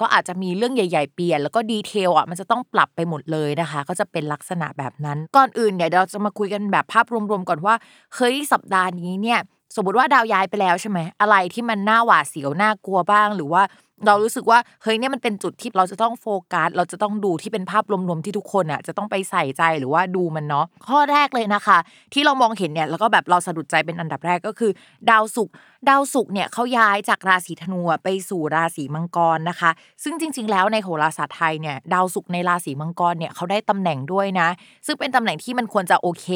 ก็อาจจะมีเรื่องใหญ่ ๆ เปลี่ยน แล้วก็ดีเทลอะมันจะต้องปรับไปหมดเลยนะคะ ก็จะเป็นลักษณะแบบนั้น ก่อนอื่นเนี่ยเราจะมาคุยกันแบบภาพรวมๆก่อนว่าเฮ้ยสัปดาห์นี้เนี่ยสมมติว่าดาวย้ายไปแล้วใช่ไหมอะไรที่มันน่าหวาดเสียวน่ากลัวบ้าง หรือว่า เรารู้สึกว่าเฮ้ยเนี่ยมันเป็นจุดที่เราจะต้องโฟกัสเราจะต้องดูที่เป็นภาพรวมๆที่ทุกคนอะจะต้องไปใส่ใจหรือว่าดูมันเนาะข้อแรกเลยนะคะ ที่เรามองเห็นเนี่ยแล้วก็แบบเราสะดุดใจเป็นอันดับแรกก็คือ ดาวศุกร์ดาวศุกร์เนี่ยเขาย้ายจากราศีธนูไปสู่ราศีมังกรนะคะ ซึ่งจริง ๆ แล้วในโหราศาสตร์ไทยเนี่ยดาวศุกร์ในราศีมังกรเนี่ยเขาได้ตำแหน่งด้วยนะ ซึ่งเป็นตำแหน่งที่มันควรจะโอเค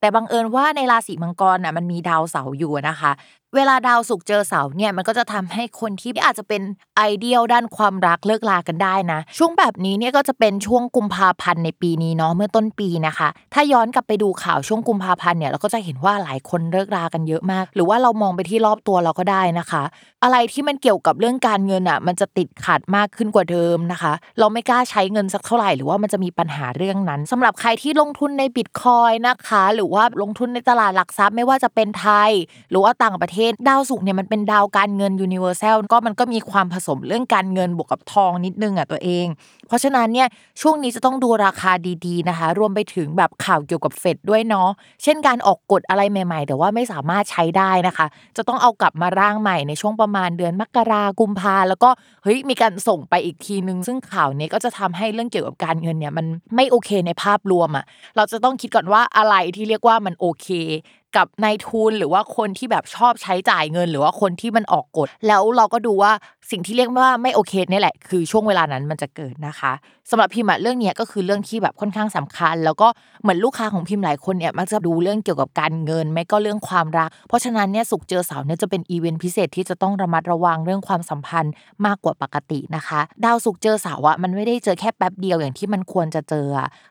แต่บังเอิญว่าในราศีมังกรน่ะมันมีดาวเสาร์อยู่นะคะ เวลาดาวศุกเจอเสาเนี่ยมันก็จะทำให้คนที่อาจจะเป็นไอเดียลด้านความรักเลิกลากันได้นะ ช่วงแบบนี้เนี่ยก็จะเป็นช่วงกุมภาพันธ์ในปีนี้เนาะเมื่อต้นปีนะคะ ถ้าย้อนกลับไปดูข่าวช่วงกุมภาพันธ์เนี่ยเราก็จะเห็นว่าหลายคนเลิกลากันเยอะมาก หรือว่าเรามองไปที่รอบตัวเราก็ได้นะคะ อะไรที่มันเกี่ยวกับเรื่องการเงินอะมันจะติดขัดมากขึ้นกว่าเดิมนะคะ เราไม่กล้าใช้เงินสักเท่าไหร่หรือว่ามันจะมีปัญหาเรื่องนั้นสำหรับใครที่ลงทุนในบิตคอยนะคะ หรือว่าลงทุนในตลาดหลักทรัพย์ไม่ว่าจะเป็นไทย หรือว่าต่างประเทศ ดาวศุกร์เนี่ยมันเป็นดาวการเงินยูนิเวอร์แซลก็มันก็มีความผสมเรื่องการเงินบวกกับทองนิดนึงอะตัวเอง เพราะฉะนั้นเนี่ยช่วงนี้จะต้องดูราคาดีๆนะคะ รวมไปถึงแบบข่าวเกี่ยวกับเฟดด้วยเนาะเช่นการออกกฎอะไรใหม่ ๆ แต่ว่าไม่สามารถใช้ได้นะคะ จะต้องเอากลับมาร่างใหม่ในช่วงประมาณเดือนมกรากุมภาแล้วก็เฮ้ยมีการส่งไปอีกทีนึง ซึ่งข่าวนี้ก็จะทำให้เรื่องเกี่ยวกับการเงินเนี่ยมันไม่โอเคในภาพรวมอะเราจะต้องคิดก่อนว่าอะไรที่เรียกว่ามันโอเค กับนายทุนหรือว่าคนที่แบบชอบใช้จ่ายเงิน หรือว่าคนที่มันออกกฎแล้วเราก็ดูว่า สิ่งที่เรียกว่าไม่โอเคนี่แหละ คือช่วงเวลานั้นมันจะเกิดนะคะสำหรับพิมพ์เรื่องนี้ก็คือเรื่องที่แบบค่อนข้างสำคัญ แล้วก็เหมือนลูกค้าของพิมพ์หลายคนเนี่ยมักจะดูเรื่องเกี่ยวกับการเงิน ไม่ก็เรื่องความรัก เพราะฉะนั้นเนี่ยสุกเจอเสาเนี่ยจะเป็นอีเวนต์พิเศษที่จะต้องระมัดระวังเรื่องความสัมพันธ์มากกว่าปกตินะคะ ดาวสุกเจอเสาอะมันไม่ได้เจอแค่แป๊บเดียวอย่างที่มันควรจะเจอ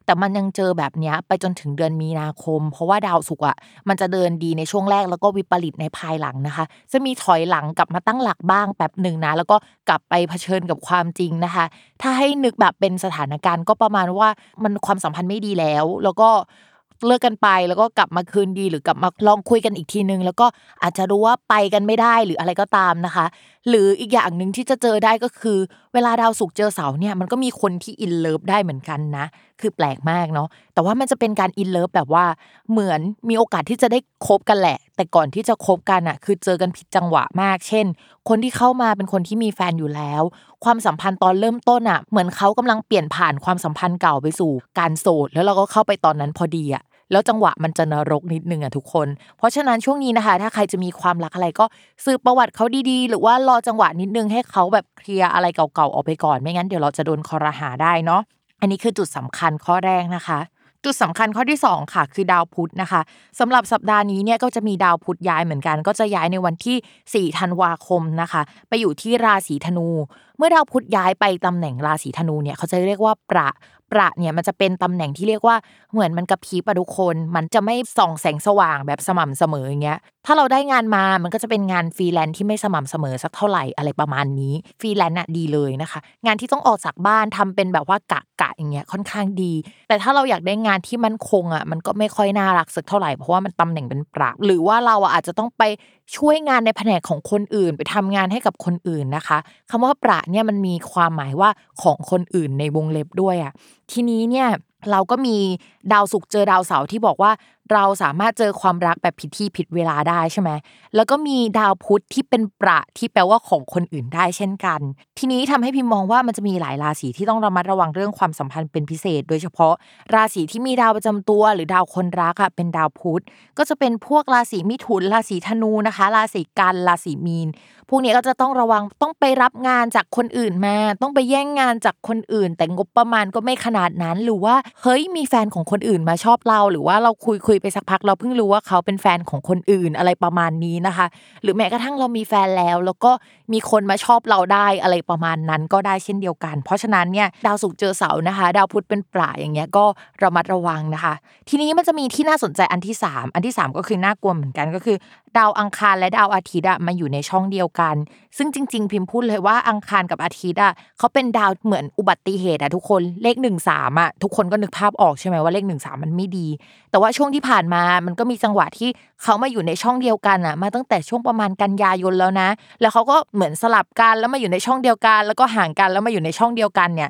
แต่มันยังเจอแบบนี้ไปจนถึงเดือนมีนาคม เพราะว่าดาวสุกอะมันจะเดินดีในช่วงแรกแล้วก็วิปริตในภายหลังนะคะ จะมีถอยหลังกลับมาตั้งหลักบ้างแป๊บหนึ่งนะแล้วก็กลับไปเผชิญกับความจริงนะคะ ถ้าให้นึกแบบเป็นสถานการณ์ก็ประมาณว่ามันความสัมพันธ์ไม่ดีแล้ว แล้วก็เลิกกันไปแล้วก็กลับมาคืนดีหรือกลับมาลองคุยกันอีกทีนึง แล้วก็อาจจะรู้ว่าไปกันไม่ได้หรืออะไรก็ตามนะคะ หรืออีกอย่างหนึ่งที่จะเจอได้ก็คือ เวลาดาวศุกร์เจอเสาร์เนี่ยมันก็มีคนที่ in love ได้เหมือนกันนะ คือแปลกมากเนาะแต่ว่ามันจะเป็นการ in love แบบว่าเหมือนมีโอกาสที่จะได้คบกันแหละ แต่ก่อนที่จะคบกันอะ คือเจอกันผิดจังหวะมาก เช่น คนที่เข้ามาเป็นคนที่มีแฟนอยู่แล้ว ความสัมพันธ์ตอนเริ่มต้นอะ เหมือนเขากำลังเปลี่ยนผ่านความสัมพันธ์เก่าไปสู่การโสดแล้วเราก็เข้าไปตอนนั้นพอดีอะ แล้วจังหวะมันจะนรกนิดนึงอะทุกคน เพราะฉะนั้นช่วงนี้นะคะ ถ้าใครจะมีความรักอะไรก็สืบประวัติเขาดีๆ หรือว่ารอจังหวะนิดนึงให้เขาแบบเคลียร์อะไรเก่าๆออกไปก่อนไม่งั้นเดี๋ยวเราจะโดนคอรหาได้เนาะอันนี้คือจุดสำคัญข้อแรกนะคะ จุดสำคัญข้อที่ 2 ค่ะ คือดาวพุธนะคะสำหรับสัปดาห์นี้เนี่ยก็จะมีดาวพุธย้ายเหมือนกัน ก็จะย้ายในวันที่4ธันวาคมนะคะ ไปอยู่ที่ราศีธนู เมื่อดาวพุธย้ายไปตำแหน่งราศีธนูเนี่ยเขาจะเรียกว่าประ ประเนี่ยมันจะเป็นตำแหน่งที่เรียกว่าเหมือนมันกระพริบอะทุกคน มันจะไม่ส่องแสงสว่างแบบสม่ำเสมออย่างเงี้ยถ้าเราได้งานมามันก็จะเป็นงานฟรีแลนซ์ที่ไม่สม่ำเสมอสักเท่าไหร่อะไรประมาณนี้ฟรีแลนซ์อะดีเลยนะคะ งานที่ต้องออกจากบ้านทำเป็นแบบว่ากะกะอย่างเงี้ยค่อนข้างดี แต่ถ้าเราอยากได้งานที่มั่นคงอะมันก็ไม่ค่อยน่ารักสักเท่าไหร่เพราะว่ามันตำแหน่งเป็นประหรือว่าเราอะอาจจะต้องไปช่วยงานในแผนกของคนอื่น ไปทำงานให้กับคนอื่นนะคะคำว่าประเนี่ยมันมีความหมายว่าของคนอื่นในวงเล็บด้วยอะ ทีนี้เนี่ยเราก็มีดาวศุกร์เจอดาวเสาร์ที่บอกว่า เราสามารถเจอความรักแบบผิดที่ผิดเวลาได้ใช่ไหมแล้วก็มีดาวพุธที่เป็นประที่แปลว่าของคนอื่นได้เช่นกัน ทีนี้ทำให้พิมมองว่ามันจะมีหลายราศีที่ต้องระมัดระวังเรื่องความสัมพันธ์เป็นพิเศษ โดยเฉพาะ ราศีที่มีดาวประจำตัว หรือดาวคนรักอะเป็นดาวพุธก็จะเป็นพวกราศีมิถุนราศีธนูนะคะ ราศีกันราศีมีน พวกนี้ก็จะต้องระวังต้องไปรับงานจากคนอื่นมา ต้องไปแย่งงานจากคนอื่น แต่งบประมาณก็ไม่ขนาดนั้นหรือว่าเฮ้ยมีแฟนของคนอื่นมาชอบเรา หรือว่าเราคุยคุยไปสักพักเราเพิ่งรู้ว่าเขาเป็นแฟนของคนอื่นอะไรประมาณนี้นะคะ หรือแม้กระทั่งเรามีแฟนแล้ว แล้วก็มีคนมาชอบเราได้อะไรประมาณนั้นก็ได้เช่นเดียวกัน เพราะฉะนั้นเนี่ยดาวศุกร์เจอเสาร์นะคะ ดาวพุธเป็นปลาอย่างเงี้ยก็ระมัดระวังนะคะ ทีนี้มันจะมีที่น่าสนใจอันที่ 3 อันที่ 3 ก็คือน่ากลัวเหมือนกันก็คือ ดาวอังคารและดาวอาทิตย์อะมาอยู่ในช่องเดียวกัน ซึ่งจริง ๆ พิมพ์พูดเลยว่าอังคารกับอาทิตย์อะเขาเป็นดาวเหมือนอุบัติเหตุอะทุกคนเลข1นสามอะทุกคนก็นึกภาพออกใช่ไหมว่าเลข1นสามมันไม่ดี แต่ว่าช่วงที่ผ่านมามันก็มีจังหวะที่เขามาอยู่ในช่องเดียวกันอะมาตั้งแต่ช่วงประมาณกันยายนแล้วนะ แล้วเขาก็เหมือนสลับกันแล้วมาอยู่ในช่องเดียวกัน แล้วก็ห่างกันแล้วมาอยู่ในช่องเดียวกันเนี่ย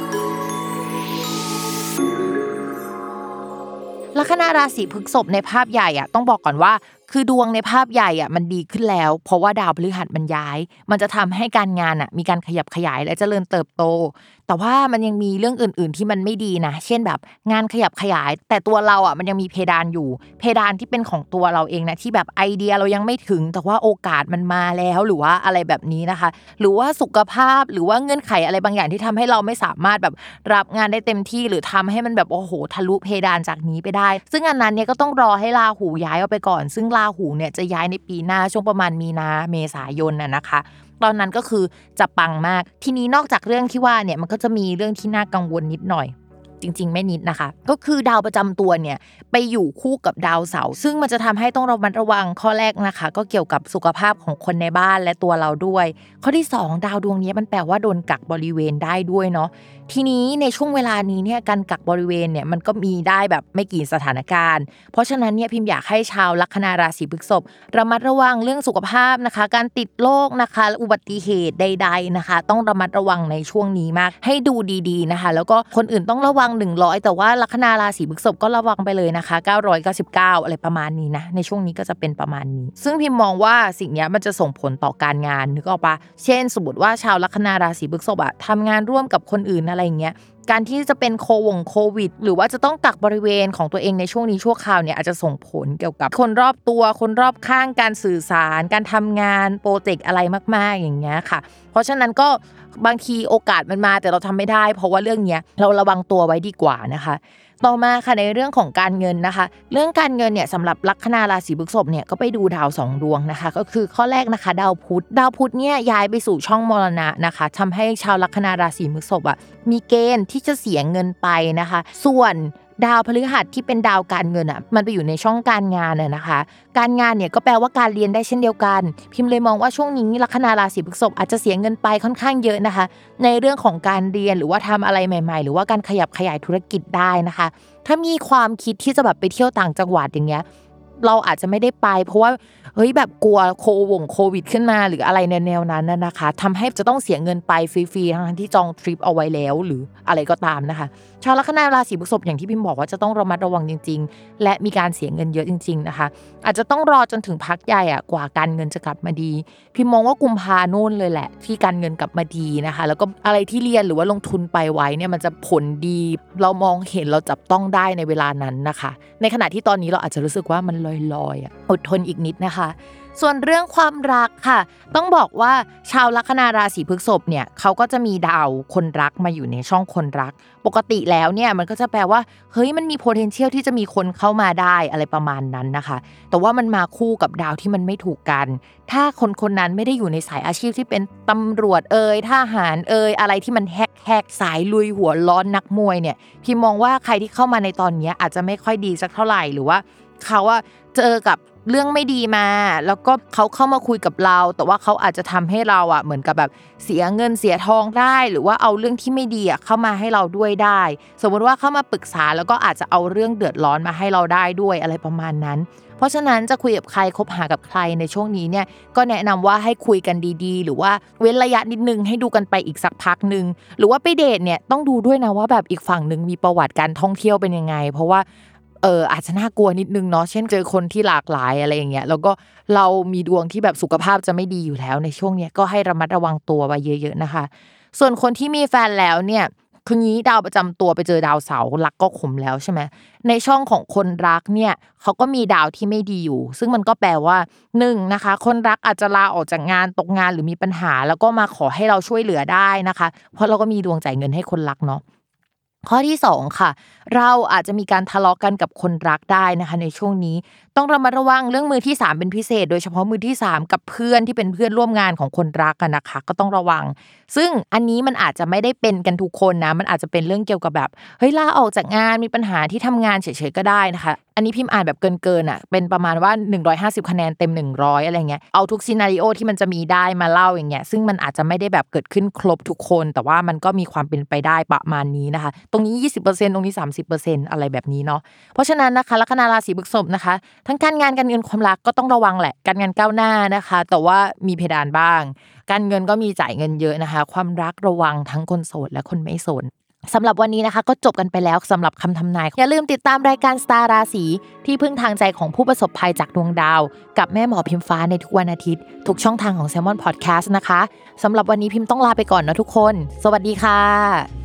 ลัคนาราศีพฤษภในภาพใหญ่อะต้องบอกก่อนว่า คือดวงในภาพใหญ่อะมันดีขึ้นแล้ว เพราะว่าดาวพฤหัสมันย้าย มันจะทำให้การงานอะมีการขยับขยายและเจริญเติบโต แต่ว่ามันยังมีเรื่องอื่น ๆ ที่มันไม่ดีนะ เช่นแบบงานขยับขยาย แต่ตัวเราอะมันยังมีเพดานอยู่ เพดานที่เป็นของตัวเราเองนะที่แบบไอเดียเรายังไม่ถึง แต่ว่าโอกาสมันมาแล้วหรือว่าอะไรแบบนี้นะคะ หรือว่าสุขภาพหรือว่าเงื่อนไขอะไรบางอย่างที่ทำให้เราไม่สามารถแบบรับงานได้เต็มที่หรือทำให้มันแบบโอ้โหทะลุเพดานจากนี้ไปได้ ซึ่งอันนั้นเนี่ยก็ต้องรอให้ราหูย้ายออกไปก่อน ซึ่งราหูเนี่ยจะย้ายในปีหน้าช่วงประมาณมีนาเมษายนน่ะนะคะ ตอนนั้นก็คือจะปังมาก ทีนี้นอกจากเรื่องที่ว่าเนี่ยมันก็จะมีเรื่องที่น่ากังวลนิดหน่อย จริง ๆ ไม่นิดนะคะ ก็คือดาวประจำตัวเนี่ยไปอยู่คู่กับดาวเสาร์ซึ่งมันจะทำให้ต้องระมัดระวังข้อแรกนะคะ ก็เกี่ยวกับสุขภาพของคนในบ้านและตัวเราด้วย ข้อที่ 2 ดาวดวงนี้มันแปลว่าโดนกักบริเวณได้ด้วยเนาะทีนี้ในช่วงเวลานี้เนี่ยการกักบริเวณเนี่ยมันก็มีได้แบบไม่กี่สถานการณ์ เพราะฉะนั้นเนี่ยพิมพ์อยากให้ชาวลัคนาราศีพฤษภระมัดระวังเรื่องสุขภาพนะคะ การติดโรคนะคะอุบัติเหตุใด ๆนะคะ ต้องระมัดระวังในช่วงนี้มาก ให้ดูดีๆนะคะ แล้วก็คนอื่นต้องระวังง 100 แต่ว่าลัคนาราศีพฤษภก็ระวังไปเลยนะคะ 999 อะไรประมาณนี้นะ ในช่วงนี้ก็จะเป็นประมาณนี้ ซึ่งพิมมองว่าสิ่งนี้มันจะส่งผลต่อการงานนึกออกปะเช่น สมมติว่าชาวลัคนาราศีพฤษภอะทำงานร่วมกับคนอื่นอะไรอย่างเงี้ย การที่จะเป็นโควงโควิด หรือว่าจะต้องกักบริเวณของตัวเองในช่วงนี้ชั่วคราวเนี่ยอาจจะส่งผลเกี่ยวกับคนรอบตัว คนรอบข้างการสื่อสาร การทำงานโปรเจกต์อะไรมาก ๆ อย่างเงี้ยค่ะ เพราะฉะนั้นก็บางทีโอกาสมันมาแต่เราทำไม่ได้ เพราะว่าเรื่องเนี้ยเราระวังตัวไว้ดีกว่านะคะ ต่อมาค่ะในเรื่องของการเงินนะคะ เรื่องการเงินเนี่ยสำหรับลัคนาราศีพฤษภเนี่ยก็ไปดูดาวสองดวงนะคะ ก็คือข้อแรกนะคะดาวพุธดาวพุธเนี่ยย้ายไปสู่ช่องมรณะนะคะทำให้ชาวลัคนาราศีพฤษภอะมีเกณฑ์ที่จะเสียเงินไปนะคะ ส่วน ดาวพฤหัสที่เป็นดาวการเงินอะมันไปอยู่ในช่องการงานน่ะนะคะ การงานเนี่ยก็แปลว่าการเรียนได้เช่นเดียวกัน พิมพ์เลยมองว่าช่วงนี้ลัคนาราศีพฤษภอาจจะเสียเงินไปค่อนข้างเยอะนะคะ ในเรื่องของการเรียนหรือว่าทำอะไรใหม่ ๆ หรือว่าการขยับขยายธุรกิจได้นะคะ ถ้ามีความคิดที่จะแบบไปเที่ยวต่างจังหวัดอย่างเงี้ย เราอาจจะไม่ได้ไป เพราะว่าเฮ้ยแบบกลัวโควงโควิดขึ้นมา หรืออะไรในแนวนั้นนะคะทำให้จะต้องเสียเงินไปฟรีๆทั้งที่จองทริปเอาไว้แล้วหรืออะไรก็ตามนะคะ ชาวลัคนาราศีพฤษภอย่างที่พิมบอกว่าจะต้องระมัดระวังจริง ๆ และมีการเสียเงินเยอะจริง ๆนะคะ อาจจะต้องรอจนถึงพักใหญ่อะกว่าการเงินจะกลับมาดี พิมมองว่ากุมภาโน่นเลยแหละ ที่การเงินกลับมาดีนะคะ แล้วก็อะไรที่เรียนหรือว่าลงทุนไปไว้เนี่ยมันจะผลดี เรามองเห็นเราจับต้องได้ในเวลานั้นนะคะ ในขณะที่ตอนนี้เราอาจจะรู้สึกว่ามันลอยๆออดทนอีกนิดนะคะ ส่วนเรื่องความรักค่ะ ต้องบอกว่าชาวลัคนาราศีพฤษภเนี่ยเขาก็จะมีดาวคนรักมาอยู่ในช่องคนรัก ปกติแล้วเนี่ยมันก็จะแปลว่าเฮ้ยมันมี potential ที่จะมีคนเข้ามาได้อะไรประมาณนั้นนะคะ แต่ว่ามันมาคู่กับดาวที่มันไม่ถูกกัน ถ้าคนคนนั้นไม่ได้อยู่ในสายอาชีพที่เป็นตำรวจเอ่ยทหารเอ่ยอะไรที่มันแฮกแฮกสายลุยหัวร้อนนักมวยเนี่ยพี่มองว่าใครที่เข้ามาในตอนนี้อาจจะไม่ค่อยดีสักเท่าไหร่หรือว่าเขาว่า เจอกับเรื่องไม่ดีมา แล้วก็เขาเข้ามาคุยกับเรา แต่ว่าเขาอาจจะทำให้เราอะเหมือนกับแบบเสียเงินเสียทองได้ หรือว่าเอาเรื่องที่ไม่ดีอะเข้ามาให้เราด้วยได้ สมมติว่าเข้ามาปรึกษาแล้วก็อาจจะเอาเรื่องเดือดร้อนมาให้เราได้ด้วยอะไรประมาณนั้น เพราะฉะนั้นจะคุยกับใครคบหากับใครในช่วงนี้เนี่ยก็แนะนำว่าให้คุยกันดีๆ หรือว่าเว้นระยะนิดนึงให้ดูกันไปอีกสักพักหนึ่งหรือว่าไปเดทเนี่ยต้องดูด้วยนะว่าแบบอีกฝั่งหนึ่งมีประวัติการท่องเที่ยวเป็นยังไง เพราะว่า เอออาจจะน่ากลัวนิดนึงเนาะเช่นเจอคนที่หลากหลายอะไรอย่างเงี้ยแล้วก็เรามีดวงที่แบบสุขภาพจะไม่ดีอยู่แล้ว ในช่วงเนี้ยก็ให้ระมัดระวังตัวไว้เยอะ ๆนะคะ ส่วนคนที่มีแฟนแล้วเนี่ยคืองี้ดาวประจำตัวไปเจอดาวเสาร์รักก็ขมแล้วใช่ไหมในช่องของคนรักเนี่ยเขาก็มีดาวที่ไม่ดีอยู่ ซึ่งมันก็แปลว่าหนึ่งนะคะ คนรักอาจจะลาออกจากงานตกงานหรือมีปัญหา แล้วก็มาขอให้เราช่วยเหลือได้นะคะ เพราะเราก็มีดวงจ่ายเงินให้คนรักเนาะ ข้อที่ 2 ค่ะ เราอาจจะมีการทะเลาะกันกับคนรักได้นะคะในช่วงนี้ต้องระมัดระวังเรื่องมือที่ 3 เป็นพิเศษ โดยเฉพาะมือที่ 3 กับเพื่อนที่เป็นเพื่อนร่วมงานของคนรักกันนะคะ ก็ต้องระวัง ซึ่งอันนี้มันอาจจะไม่ได้เป็นกันทุกคนนะ มันอาจจะเป็นเรื่องเกี่ยวกับแบบเฮ้ยลาออกจากงานมีปัญหาที่ทำงานเฉยๆก็ได้นะคะ อันนี้พิมพ์อ่านแบบเกินๆอะเป็นประมาณว่า 150 คะแนนเต็ม 100 อะไรเงี้ยเอาทุกซีนารีโอที่มันจะมีได้มาเล่าอย่างเงี้ยซึ่งมันอาจจะไม่ได้แบบเกิดขึ้นครบทุกคน แต่ว่ามันก็มีความเป็นไปได้ประมาณนี้นะคะ ตรงนี้ 20%ตรงนี้ 30%อะไรแบบนี้เนาะเพราะฉะนั้นนะคะลัคนาราศีพฤษภนะคะทั้งการงานการเงินความรักก็ต้องระวังแหละ การงานก้าวหน้านะคะ แต่ว่ามีเพดานบ้าง การเงินก็มีจ่ายเงินเยอะนะคะ ความรักระวังทั้งคนโสดและคนไม่โสดสำหรับวันนี้นะคะก็จบกันไปแล้วสำหรับคำทำนาย อย่าลืมติดตามรายการสตาร์ราศีที่พึ่งทางใจของผู้ประสบภัยจากดวงดาว กับแม่หมอพิมฟ้าในทุกวันอาทิตย์ ทุกช่องทางของ s ซ l m o n Podcast นะคะสำหรับวันนี้พิมพ์ต้องลาไปก่อนนะทุกคน สวัสดีค่ะ